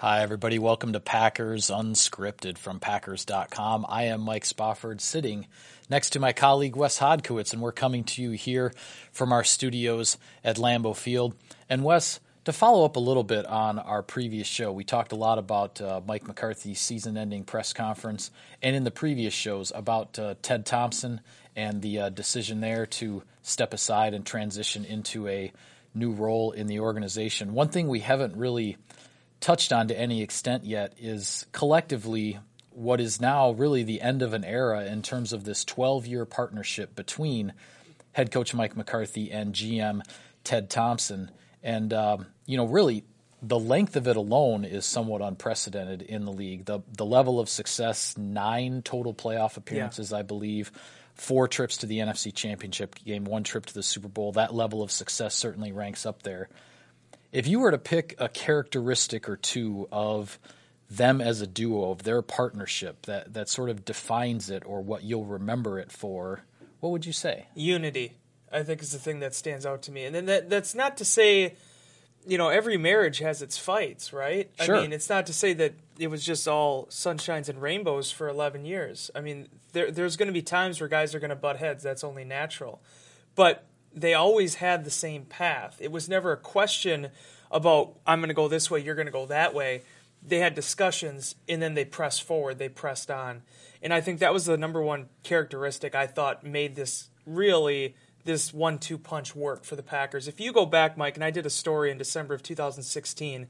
Hi, everybody. Welcome to Packers Unscripted from Packers.com. I am Mike Spofford sitting next to my colleague Wes Hodkiewicz, and we're coming to you here from our studios at Lambeau Field. And Wes, to follow up a little bit on our previous show, we talked a lot about uh, Mike McCarthy's season ending press conference, and in the previous shows about uh, Ted Thompson and the uh, decision there to step aside and transition into a new role in the organization. One thing we haven't really touched on to any extent yet is collectively what is now really the end of an era in terms of this 12 year partnership between head coach Mike McCarthy and GM Ted Thompson. And, um, you know, really, the length of it alone is somewhat unprecedented in the league. The, the level of success, nine total playoff appearances, yeah. I believe, four trips to the NFC Championship game, one trip to the Super Bowl. That level of success certainly ranks up there. If you were to pick a characteristic or two of them as a duo, of their partnership that, that sort of defines it or what you'll remember it for, what would you say? Unity, I think, is the thing that stands out to me. And then that, that's not to say, you know, every marriage has its fights, right? Sure. I mean, it's not to say that it was just all sunshines and rainbows for 11 years. I mean, there, there's going to be times where guys are going to butt heads. That's only natural. But they always had the same path. It was never a question about I'm going to go this way, you're going to go that way. They had discussions and then they pressed forward, they pressed on. And I think that was the number one characteristic I thought made this really this one-two punch work for the Packers. If you go back, Mike, and I did a story in December of 2016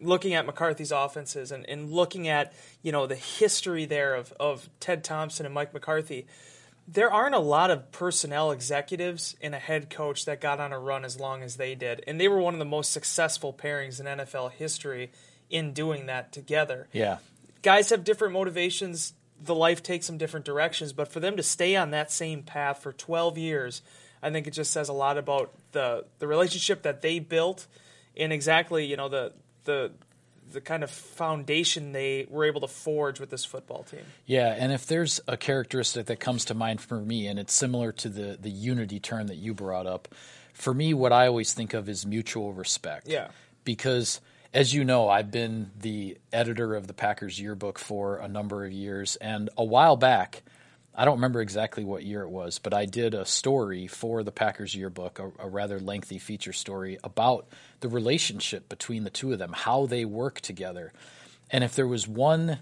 looking at McCarthy's offenses and, and looking at, you know, the history there of, of Ted Thompson and Mike McCarthy – there aren't a lot of personnel executives and a head coach that got on a run as long as they did. And they were one of the most successful pairings in NFL history in doing that together. Yeah. Guys have different motivations. The life takes them different directions, but for them to stay on that same path for 12 years, I think it just says a lot about the the relationship that they built and exactly, you know, the the the kind of foundation they were able to forge with this football team. Yeah, and if there's a characteristic that comes to mind for me, and it's similar to the the unity term that you brought up, for me, what I always think of is mutual respect. Yeah, because as you know, I've been the editor of the Packers yearbook for a number of years, and a while back. I don't remember exactly what year it was, but I did a story for the Packers yearbook, a, a, rather lengthy feature story about the relationship between the two of them, how they work together. And if there was one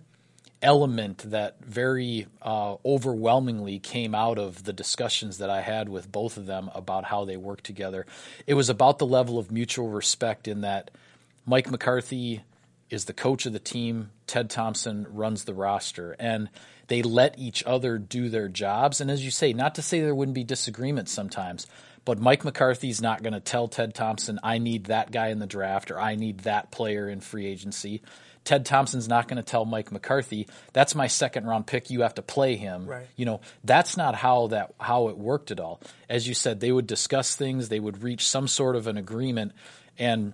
element that very uh, overwhelmingly came out of the discussions that I had with both of them about how they work together, it was about the level of mutual respect in that Mike McCarthy is the coach of the team, Ted Thompson runs the roster. And they let each other do their jobs. And as you say, not to say there wouldn't be disagreements sometimes, but Mike McCarthy's not going to tell Ted Thompson, I need that guy in the draft or I need that player in free agency. Ted Thompson's not going to tell Mike McCarthy, that's my second round pick, you have to play him. Right. You know, that's not how that how it worked at all. As you said, they would discuss things, they would reach some sort of an agreement and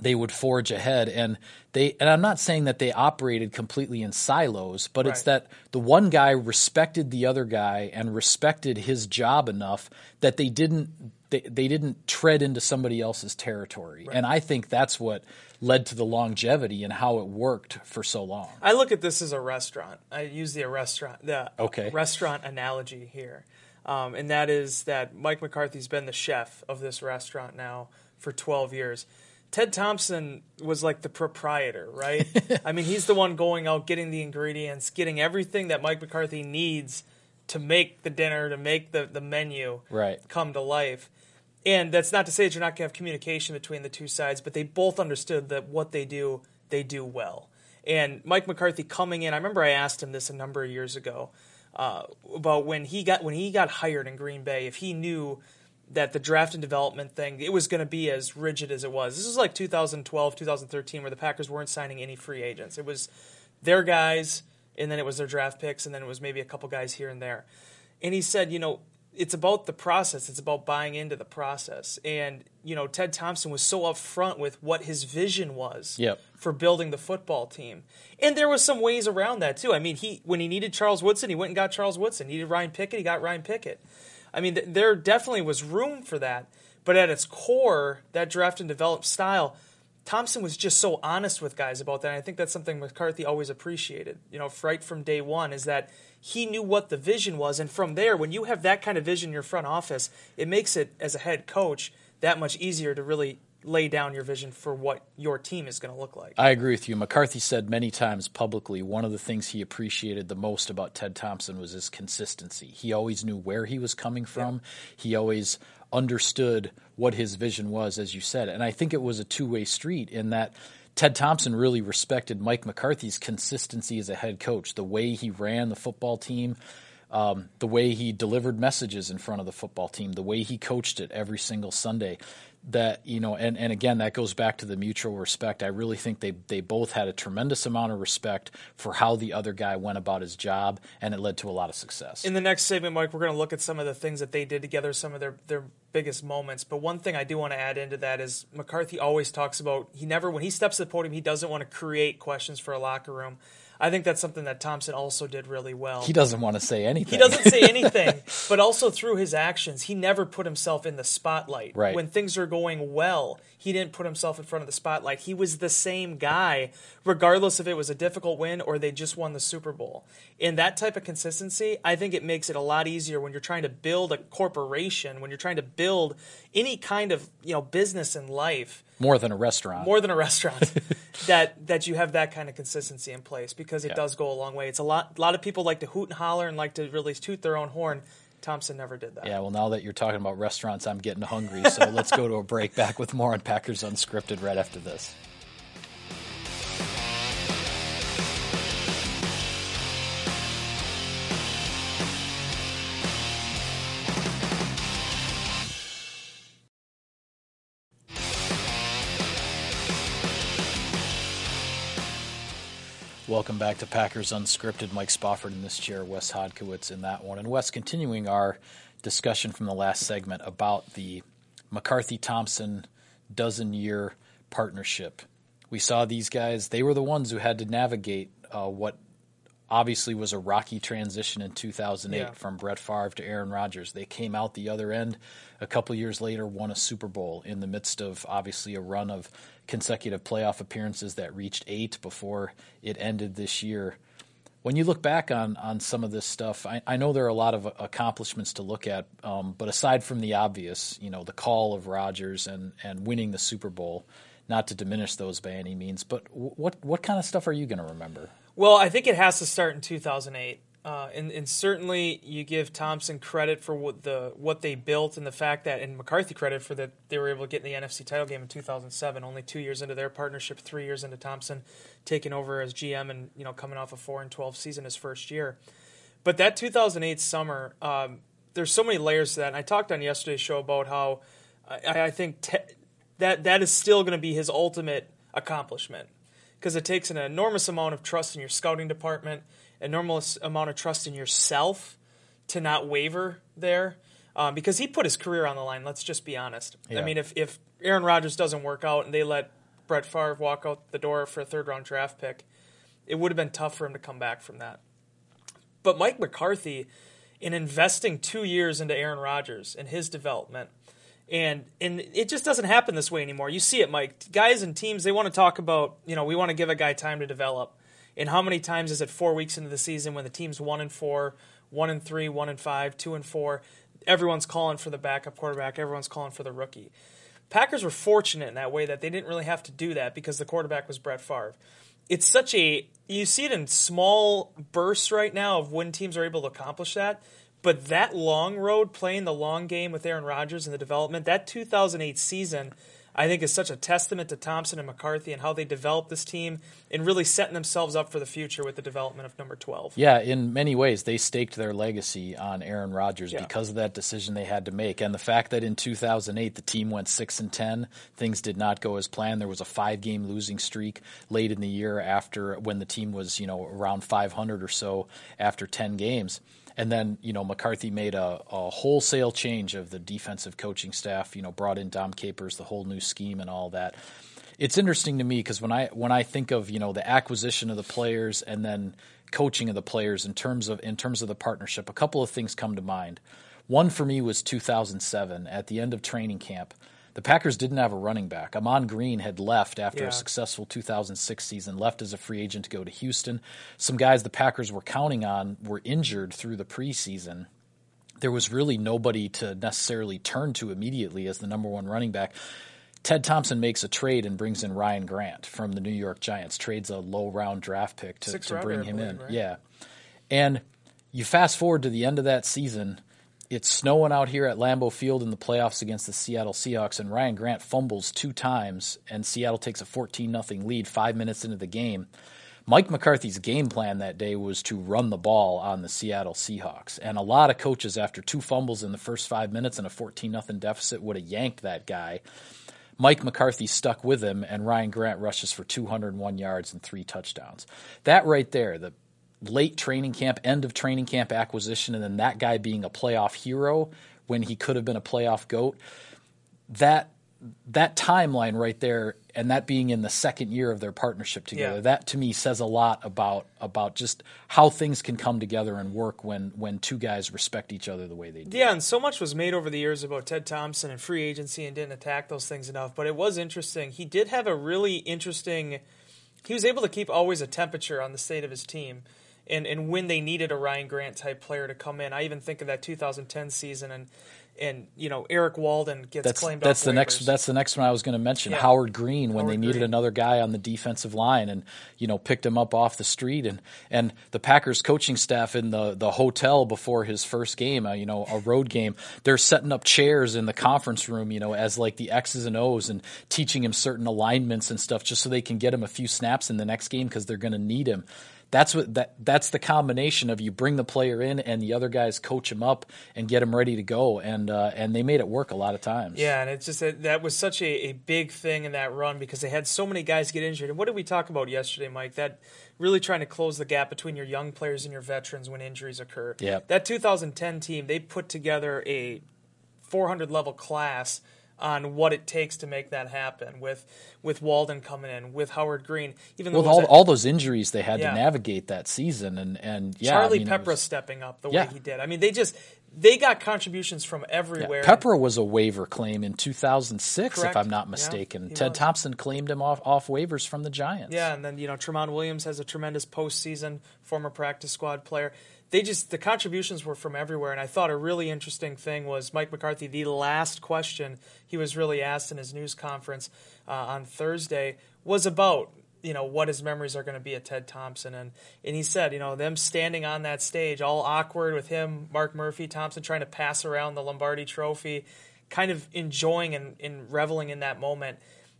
they would forge ahead and they and I'm not saying that they operated completely in silos, but right. it's that the one guy respected the other guy and respected his job enough that they didn't they, they didn't tread into somebody else's territory. Right. And I think that's what led to the longevity and how it worked for so long. I look at this as a restaurant. I use the restaurant the okay. restaurant analogy here. Um, and that is that Mike McCarthy's been the chef of this restaurant now for 12 years Ted Thompson was like the proprietor, right? I mean, he's the one going out, getting the ingredients, getting everything that Mike McCarthy needs to make the dinner, to make the, the menu right. come to life. And that's not to say that you're not going to have communication between the two sides, but they both understood that what they do, they do well. And Mike McCarthy coming in, I remember I asked him this a number of years ago uh, about when he got when he got hired in Green Bay, if he knew that the draft and development thing it was going to be as rigid as it was. This was like 2012, 2013 where the Packers weren't signing any free agents. It was their guys and then it was their draft picks and then it was maybe a couple guys here and there. And he said, you know, it's about the process. It's about buying into the process. And, you know, Ted Thompson was so upfront with what his vision was yep. for building the football team. And there was some ways around that too. I mean, he when he needed Charles Woodson, he went and got Charles Woodson. He needed Ryan Pickett, he got Ryan Pickett. I mean, th- there definitely was room for that. But at its core, that draft and develop style, Thompson was just so honest with guys about that. And I think that's something McCarthy always appreciated. You know, right from day one is that he knew what the vision was, and from there, when you have that kind of vision in your front office, it makes it as a head coach that much easier to really lay down your vision for what your team is going to look like. I agree with you. McCarthy said many times publicly one of the things he appreciated the most about Ted Thompson was his consistency. He always knew where he was coming from. Yeah. He always understood what his vision was, as you said. And I think it was a two way street in that Ted Thompson really respected Mike McCarthy's consistency as a head coach, the way he ran the football team. Um, the way he delivered messages in front of the football team, the way he coached it every single Sunday that you know and, and again that goes back to the mutual respect. I really think they they both had a tremendous amount of respect for how the other guy went about his job and it led to a lot of success. In the next segment mike we're going to look at some of the things that they did together some of their their biggest moments. But one thing i do want to add into that is mccarthy always talks about he never when he steps to the podium he doesn't want to create questions for a locker room I think that's something that Thompson also did really well. He doesn't want to say anything. He doesn't say anything, but also through his actions, he never put himself in the spotlight. Right. When things are going well, he didn't put himself in front of the spotlight. He was the same guy, regardless if it was a difficult win or they just won the Super Bowl. In that type of consistency, I think it makes it a lot easier when you're trying to build a corporation, when you're trying to build any kind of you know business in life more than a restaurant. More than a restaurant. that that you have that kind of consistency in place because it yeah. does go a long way. It's a lot. A lot of people like to hoot and holler and like to really toot their own horn. Thompson never did that. Yeah, well, now that you're talking about restaurants, I'm getting hungry. So let's go to a break. Back with more on Packers Unscripted right after this. Welcome back to Packers Unscripted. Mike Spofford in this chair, Wes Hodkiewicz in that one. And Wes, continuing our discussion from the last segment about the McCarthy Thompson dozen year partnership. We saw these guys, they were the ones who had to navigate uh, what obviously was a rocky transition in 2008 yeah. from Brett Favre to Aaron Rodgers. They came out the other end a couple years later, won a Super Bowl in the midst of obviously a run of consecutive playoff appearances that reached eight before it ended this year. When you look back on, on some of this stuff, I, I know there are a lot of accomplishments to look at, um, but aside from the obvious, you know, the call of Rodgers and, and winning the Super Bowl, not to diminish those by any means, but what what kind of stuff are you going to remember? Well, I think it has to start in 2008. Uh, and, and, certainly you give Thompson credit for what the what they built and the fact that and McCarthy credit for that they were able to get in the NFC title game in 2007 only 2 years into their partnership 3 years into Thompson taking over as GM and you know coming off a 4 and 12 season his first year but that 2008 summer um, there's so many layers to that and I talked on yesterday's show about how I, I think te- that that is still going to be his ultimate accomplishment because it takes an enormous amount of trust in your scouting department, enormous amount of trust in yourself to not waver there. Um, because he put his career on the line. Let's just be honest. Yeah. I mean, if if Aaron Rodgers doesn't work out and they let Brett Favre walk out the door for a third round draft pick, it would have been tough for him to come back from that. But Mike McCarthy, in investing two years into Aaron Rodgers and his development, and and it just doesn't happen this way anymore. You see it, Mike. Guys and teams they want to talk about. You know, we want to give a guy time to develop. And how many times is it four weeks into the season when the team's one and four, one and three, one and five, two and four? Everyone's calling for the backup quarterback. Everyone's calling for the rookie. Packers were fortunate in that way that they didn't really have to do that because the quarterback was Brett Favre. It's such a you see it in small bursts right now of when teams are able to accomplish that. But that long road, playing the long game with Aaron Rodgers and the development, that 2008 season, I think is such a testament to Thompson and McCarthy and how they developed this team and really setting themselves up for the future with the development of number 12. Yeah, in many ways, they staked their legacy on Aaron Rodgers yeah. because of that decision they had to make. And the fact that in 2008, the team went 6 and 10, things did not go as planned. There was a five game losing streak late in the year after when the team was, you know, around 500 or so after 10 games. And then, you know, McCarthy made a, a, wholesale change of the defensive coaching staff, you know, brought in Dom Capers, the whole new scheme and all that. It's interesting to me because when I when I think of, you know, the acquisition of the players and then coaching of the players in terms of in terms of the partnership, a couple of things come to mind. One for me was 2007 at the end of training camp The Packers didn't have a running back. Ahman Green had left after Yeah. a successful 2006 season, left as a free agent to go to Houston. Some guys the Packers were counting on were injured through the preseason. There was really nobody to necessarily turn to immediately as the number one running back. Ted Thompson makes a trade and brings in Ryan Grant from the New York Giants, trades a low round draft pick to, to bring him believe, in. right? Yeah. And you fast forward to the end of that season, it's snowing out here at Lambeau Field in the playoffs against the Seattle Seahawks, and Ryan Grant fumbles two times, and Seattle takes a 14 0 lead five minutes into the game. Mike McCarthy's game plan that day was to run the ball on the Seattle Seahawks. And a lot of coaches, after two fumbles in the first five minutes and a 14 0 deficit, would have yanked that guy. Mike McCarthy stuck with him, and Ryan Grant rushes for 201 yards and three touchdowns. That right there, the late training camp, end of training camp acquisition, and then that guy being a playoff hero when he could have been a playoff goat. That that timeline right there, and that being in the second year of their partnership together, Yeah. that to me says a lot about about just how things can come together and work when when two guys respect each other the way they do. Yeah, and so much was made over the years about Ted Thompson and free agency and didn't attack those things enough. But it was interesting. He did have a really interesting. He was able to keep always a temperature on the state of his team, and and when they needed a Ryan Grant type player to come in. I even think of that 2010 season and. And you know Erik Walden gets That's claimed. that's off the next that's the next one I was going to mention. Yeah. Howard Green when they needed Green. another guy on the defensive line and you know picked him up off the street and and the Packers coaching staff in the the hotel before his first game, uh, you know, a road game, they're setting up chairs in the conference room, you know, as like the X's and O's and teaching him certain alignments and stuff just so they can get him a few snaps in the next game because they're going to need him. That's what that that's the combination of you bring the player in and the other guys coach him up and get him ready to go and uh, and they made it work a lot of times. Yeah, and it's just that that was such a, a big thing in that run because they had so many guys get injured. And what did we talk about yesterday, Mike? That really trying to close the gap between your young players and your veterans when injuries occur. Yeah. That 2010 team, they put together a 400 level class on what it takes to make that happen with with Walden coming in, with Howard Green, even with it all, all those injuries they had Yeah. to navigate that season and and yeah, Charlie I mean, Peprah was- stepping up the Yeah. way he did. I mean, they just they got contributions from yeah, everywhere. Peprah was a waiver claim in 2006 Correct. if I'm not mistaken. he Ted was. Thompson claimed him off off waivers from the Giants. Yeah, and then you know Tramon Williams has a tremendous postseason, former practice squad player. They just the contributions were from everywhere, and I thought a really interesting thing was Mike McCarthy. The last question he was really asked in his news conference uh, on Thursday was about you know what his memories are going to be at Ted Thompson, and and he said you know them standing on that stage all awkward with him, Mark Murphy, Thompson trying to pass around the Lombardi Trophy, kind of enjoying and, and reveling in that moment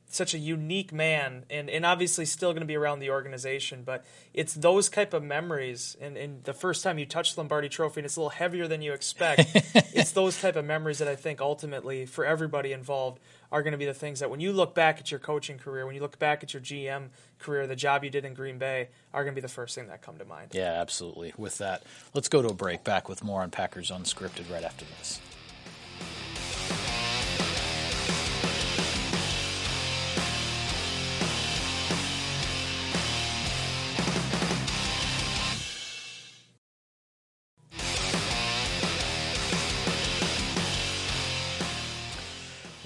such a unique man and, and obviously still going to be around the organization but it's those type of memories and, and the first time you touch the lombardi trophy and it's a little heavier than you expect it's those type of memories that i think ultimately for everybody involved are going to be the things that when you look back at your coaching career when you look back at your gm career the job you did in green bay are going to be the first thing that come to mind Yeah, absolutely. With that, let's go to a break. Back with more on Packers Unscripted right after this.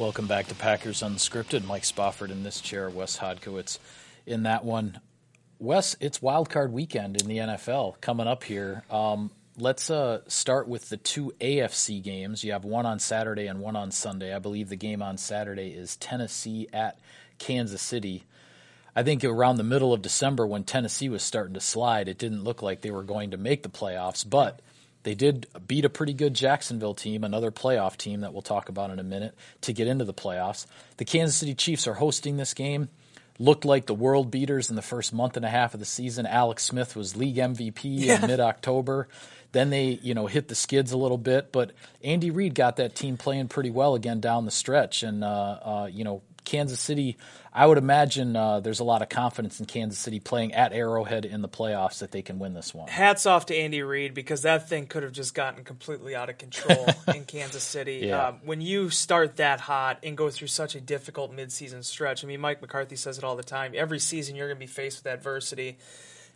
Welcome back to Packers Unscripted. Mike Spofford in this chair, Wes Hodkiewicz in that one. Wes, it's wild card weekend in the NFL coming up here. Um, let's uh, start with the two AFC games. You have one on Saturday and one on Sunday. I believe the game on Saturday is Tennessee at Kansas City. I think around the middle of December when Tennessee was starting to slide, it didn't look like they were going to make the playoffs, but they did beat a pretty good Jacksonville team, another playoff team that we'll talk about in a minute, to get into the playoffs. The Kansas City Chiefs are hosting this game. Looked like the world beaters in the first month and a half of the season. Alex Smith was league MVP in mid October. Then they, you know, hit the skids a little bit, but Andy Reid got that team playing pretty well again down the stretch. And, uh, uh, you know, Kansas City, I would imagine uh, there's a lot of confidence in Kansas City playing at Arrowhead in the playoffs that they can win this one. hats off to Andy Reid because that thing could have just gotten completely out of control in Kansas City. Yeah. Um, when you start that hot and go through such a difficult midseason stretch, I mean, Mike McCarthy says it all the time. Every season, you're going to be faced with adversity.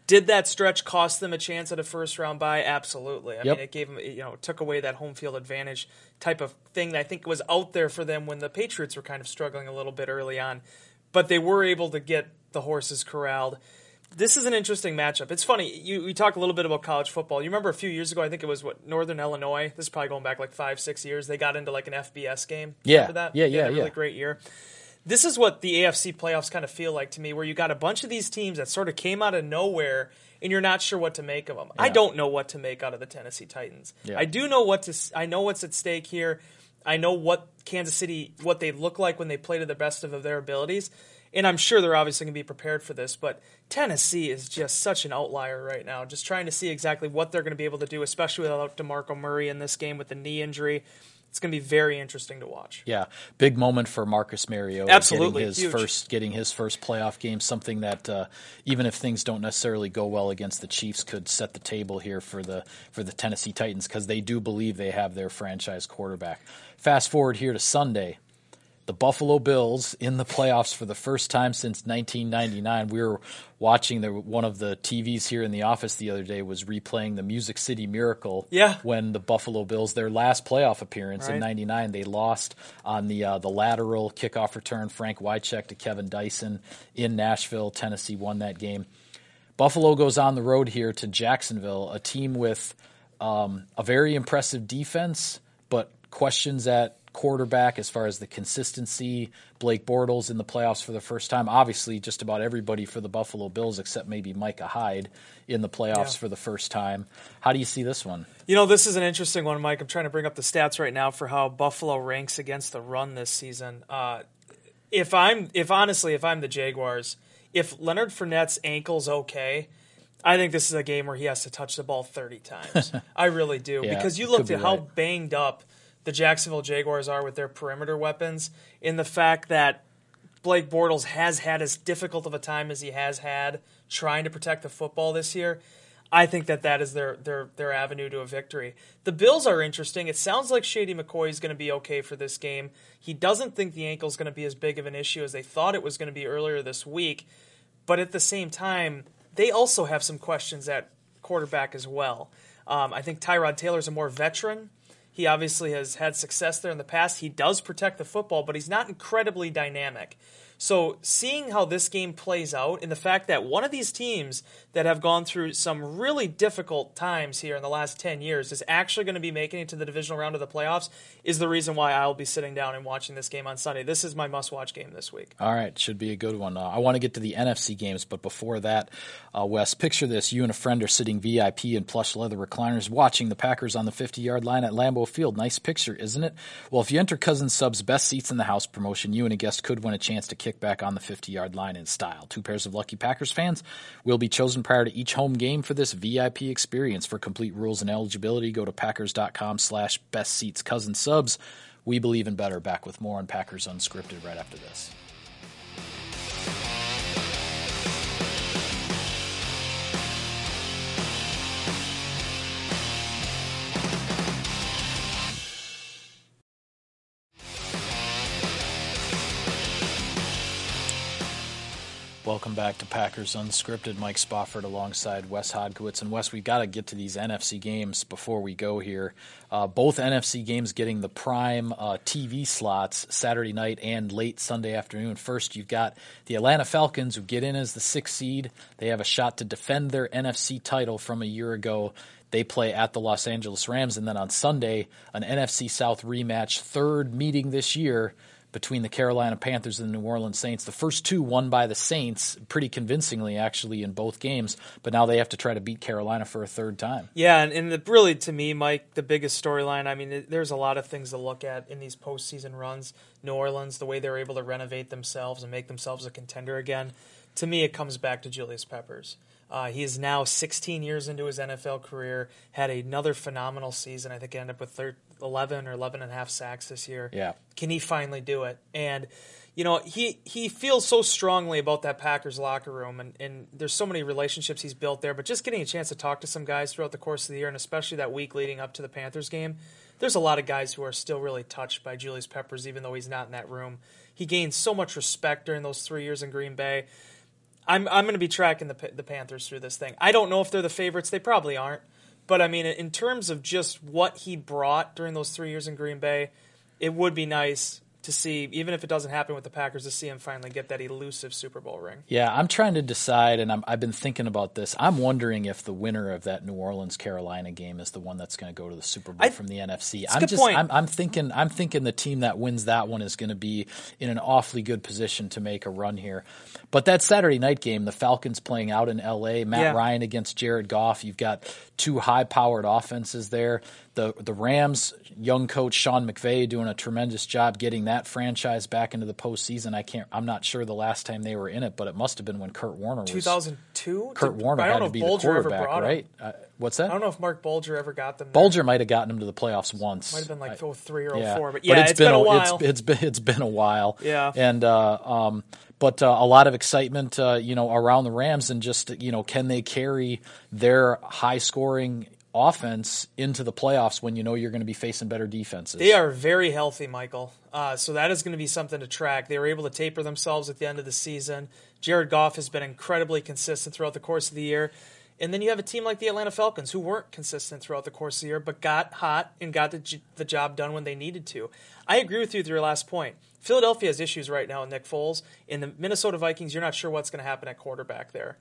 Did that stretch cost them a chance at a first round bye? Absolutely. I Yep. mean, it gave them, you know, took away that home field advantage type of thing that I think was out there for them when the Patriots were kind of struggling a little bit early on. But they were able to get the horses corralled. This is an interesting matchup. It's funny. You, we talk a little bit about college football. You remember a few years ago, I think it was what Northern Illinois. This is probably going back like five, six years. They got into like an FBS game. Yeah. Remember that? Yeah, yeah, a really great year. This is what the AFC playoffs kind of feel like to me, where you got a bunch of these teams that sort of came out of nowhere, and you're not sure what to make of them. I don't know what to make out of the Tennessee Titans. Yeah. I do know what to I know what's at stake here. I know what Kansas City, what they look like when they play to the best of their abilities, and I'm sure they're obviously going to be prepared for this. But Tennessee is just such an outlier right now. Just trying to see exactly what they're going to be able to do, especially without Demarco Murray in this game with the knee injury. It's going to be very interesting to watch. Yeah, big moment for Marcus Mariota. Absolutely, getting his huge. first getting his first playoff game. Something that uh, even if things don't necessarily go well against the Chiefs, could set the table here for the for the Tennessee Titans because they do believe they have their franchise quarterback. Fast forward here to Sunday. The Buffalo Bills in the playoffs for the first time since 1999. We were watching the, one of the TVs here in the office the other day was replaying the Music City Miracle. Yeah. When the Buffalo Bills, their last playoff appearance in Right. '99, they lost on the uh, the lateral kickoff return. Frank Wycheck to Kevin Dyson in Nashville. Tennessee won that game. Buffalo goes on the road here to Jacksonville, a team with um, a very impressive defense, but questions at quarterback as far as the consistency. Blake Bortles in the playoffs for the first time. Obviously, just about everybody for the Buffalo Bills except maybe Micah Hyde in the playoffs Yeah. for the first time. How do you see this one? You know, this is an interesting one, Mike. I'm trying to bring up the stats right now for how Buffalo ranks against the run this season. Uh, if I'm, if honestly, if I'm the Jaguars, if Leonard Fournette's ankle's okay, I think this is a game where he has to touch the ball 30 times. I really do Yeah, because you looked be at how right. banged up the Jacksonville Jaguars are with their perimeter weapons, in the fact that Blake Bortles has had as difficult of a time as he has had trying to protect the football this year. I think that that is their their their avenue to a victory. The Bills are interesting. It sounds like Shady McCoy is going to be okay for this game. He doesn't think the ankle is going to be as big of an issue as they thought it was going to be earlier this week, but at the same time, they also have some questions at quarterback as well. Um, I think Tyrod Taylor is a more veteran. He obviously has had success there in the past. He does protect the football, but he's not incredibly dynamic. So, seeing how this game plays out, and the fact that one of these teams that have gone through some really difficult times here in the last 10 years is actually going to be making it to the divisional round of the playoffs, is the reason why I'll be sitting down and watching this game on Sunday. This is my must watch game this week. All right, should be a good one. Uh, I want to get to the NFC games, but before that, uh, Wes, picture this: you and a friend are sitting VIP in plush leather recliners, watching the Packers on the 50-yard line at Lambeau Field. Nice picture, isn't it? Well, if you enter Cousin Sub's best seats in the house promotion, you and a guest could win a chance to kick back on the 50-yard line in style. Two pairs of lucky Packers fans will be chosen prior to each home game for this VIP experience. For complete rules and eligibility, go to packers.com/slash best seats cousin subs. We believe in better. Back with more on Packers Unscripted right after this. Welcome back to Packers Unscripted. Mike Spofford alongside Wes Hodkiewicz. And Wes, we've got to get to these NFC games before we go here. Uh, both NFC games getting the prime uh, TV slots Saturday night and late Sunday afternoon. First, you've got the Atlanta Falcons who get in as the sixth seed. They have a shot to defend their NFC title from a year ago. They play at the Los Angeles Rams. And then on Sunday, an NFC South rematch, third meeting this year between the Carolina Panthers and the New Orleans Saints. The first two won by the Saints pretty convincingly, actually, in both games, but now they have to try to beat Carolina for a third time. Yeah, and, and the, really to me, Mike, the biggest storyline. I mean, there's a lot of things to look at in these postseason runs. New Orleans, the way they were able to renovate themselves and make themselves a contender again. To me, it comes back to Julius Peppers. Uh, he is now 16 years into his NFL career. Had another phenomenal season. I think he ended up with thir- 11 or 11 and a half sacks this year. Yeah. Can he finally do it? And you know, he he feels so strongly about that Packers locker room, and, and there's so many relationships he's built there. But just getting a chance to talk to some guys throughout the course of the year, and especially that week leading up to the Panthers game, there's a lot of guys who are still really touched by Julius Peppers, even though he's not in that room. He gained so much respect during those three years in Green Bay. I'm I'm going to be tracking the the Panthers through this thing. I don't know if they're the favorites. They probably aren't. But I mean, in terms of just what he brought during those three years in Green Bay, it would be nice to see, even if it doesn't happen with the Packers, to see him finally get that elusive Super Bowl ring. Yeah, I'm trying to decide, and i have been thinking about this. I'm wondering if the winner of that New Orleans Carolina game is the one that's going to go to the Super Bowl I, from the NFC. I'm just, point. I'm, I'm, thinking, I'm thinking the team that wins that one is going to be in an awfully good position to make a run here. But that Saturday night game, the Falcons playing out in L.A., Matt yeah. Ryan against Jared Goff. You've got two high-powered offenses there the the Rams young coach Sean McVay doing a tremendous job getting that franchise back into the postseason. I can't. I'm not sure the last time they were in it, but it must have been when Kurt Warner was 2002. Kurt Warner had to be the quarterback, right? Uh, what's that? I don't know if Marc Bulger ever got them. There. Bulger might have gotten them to the playoffs once. Might have been like I, 03 or yeah. 04, but yeah, but it's, it's been, been, a while. It's, it's been it's been a while. Yeah, and uh, um, but uh, a lot of excitement, uh, you know, around the Rams, and just you know, can they carry their high scoring offense into the playoffs when you know you're going to be facing better defenses. They are very healthy, Michael. Uh, so that is going to be something to track. They were able to taper themselves at the end of the season. Jared Goff has been incredibly consistent throughout the course of the year. And then you have a team like the Atlanta Falcons who weren't consistent throughout the course of the year, but got hot and got the, the job done when they needed to. I agree with you with your last point. Philadelphia has issues right now with Nick Foles. In the Minnesota Vikings, you're not sure what's going to happen at quarterback there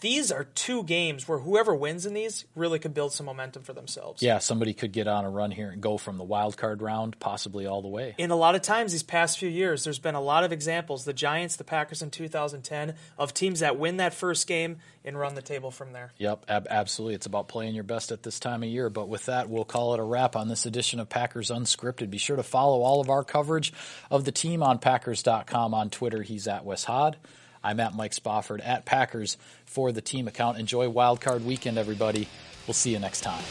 these are two games where whoever wins in these really could build some momentum for themselves. Yeah, somebody could get on a run here and go from the wild card round possibly all the way. In a lot of times these past few years, there's been a lot of examples. The Giants, the Packers in 2010 of teams that win that first game and run the table from there. Yep, ab- absolutely. It's about playing your best at this time of year. But with that, we'll call it a wrap on this edition of Packers Unscripted. Be sure to follow all of our coverage of the team on Packers.com on Twitter. He's at Wes Hod. I'm at Mike Spofford at Packers for the team account. Enjoy Wildcard Weekend, everybody. We'll see you next time.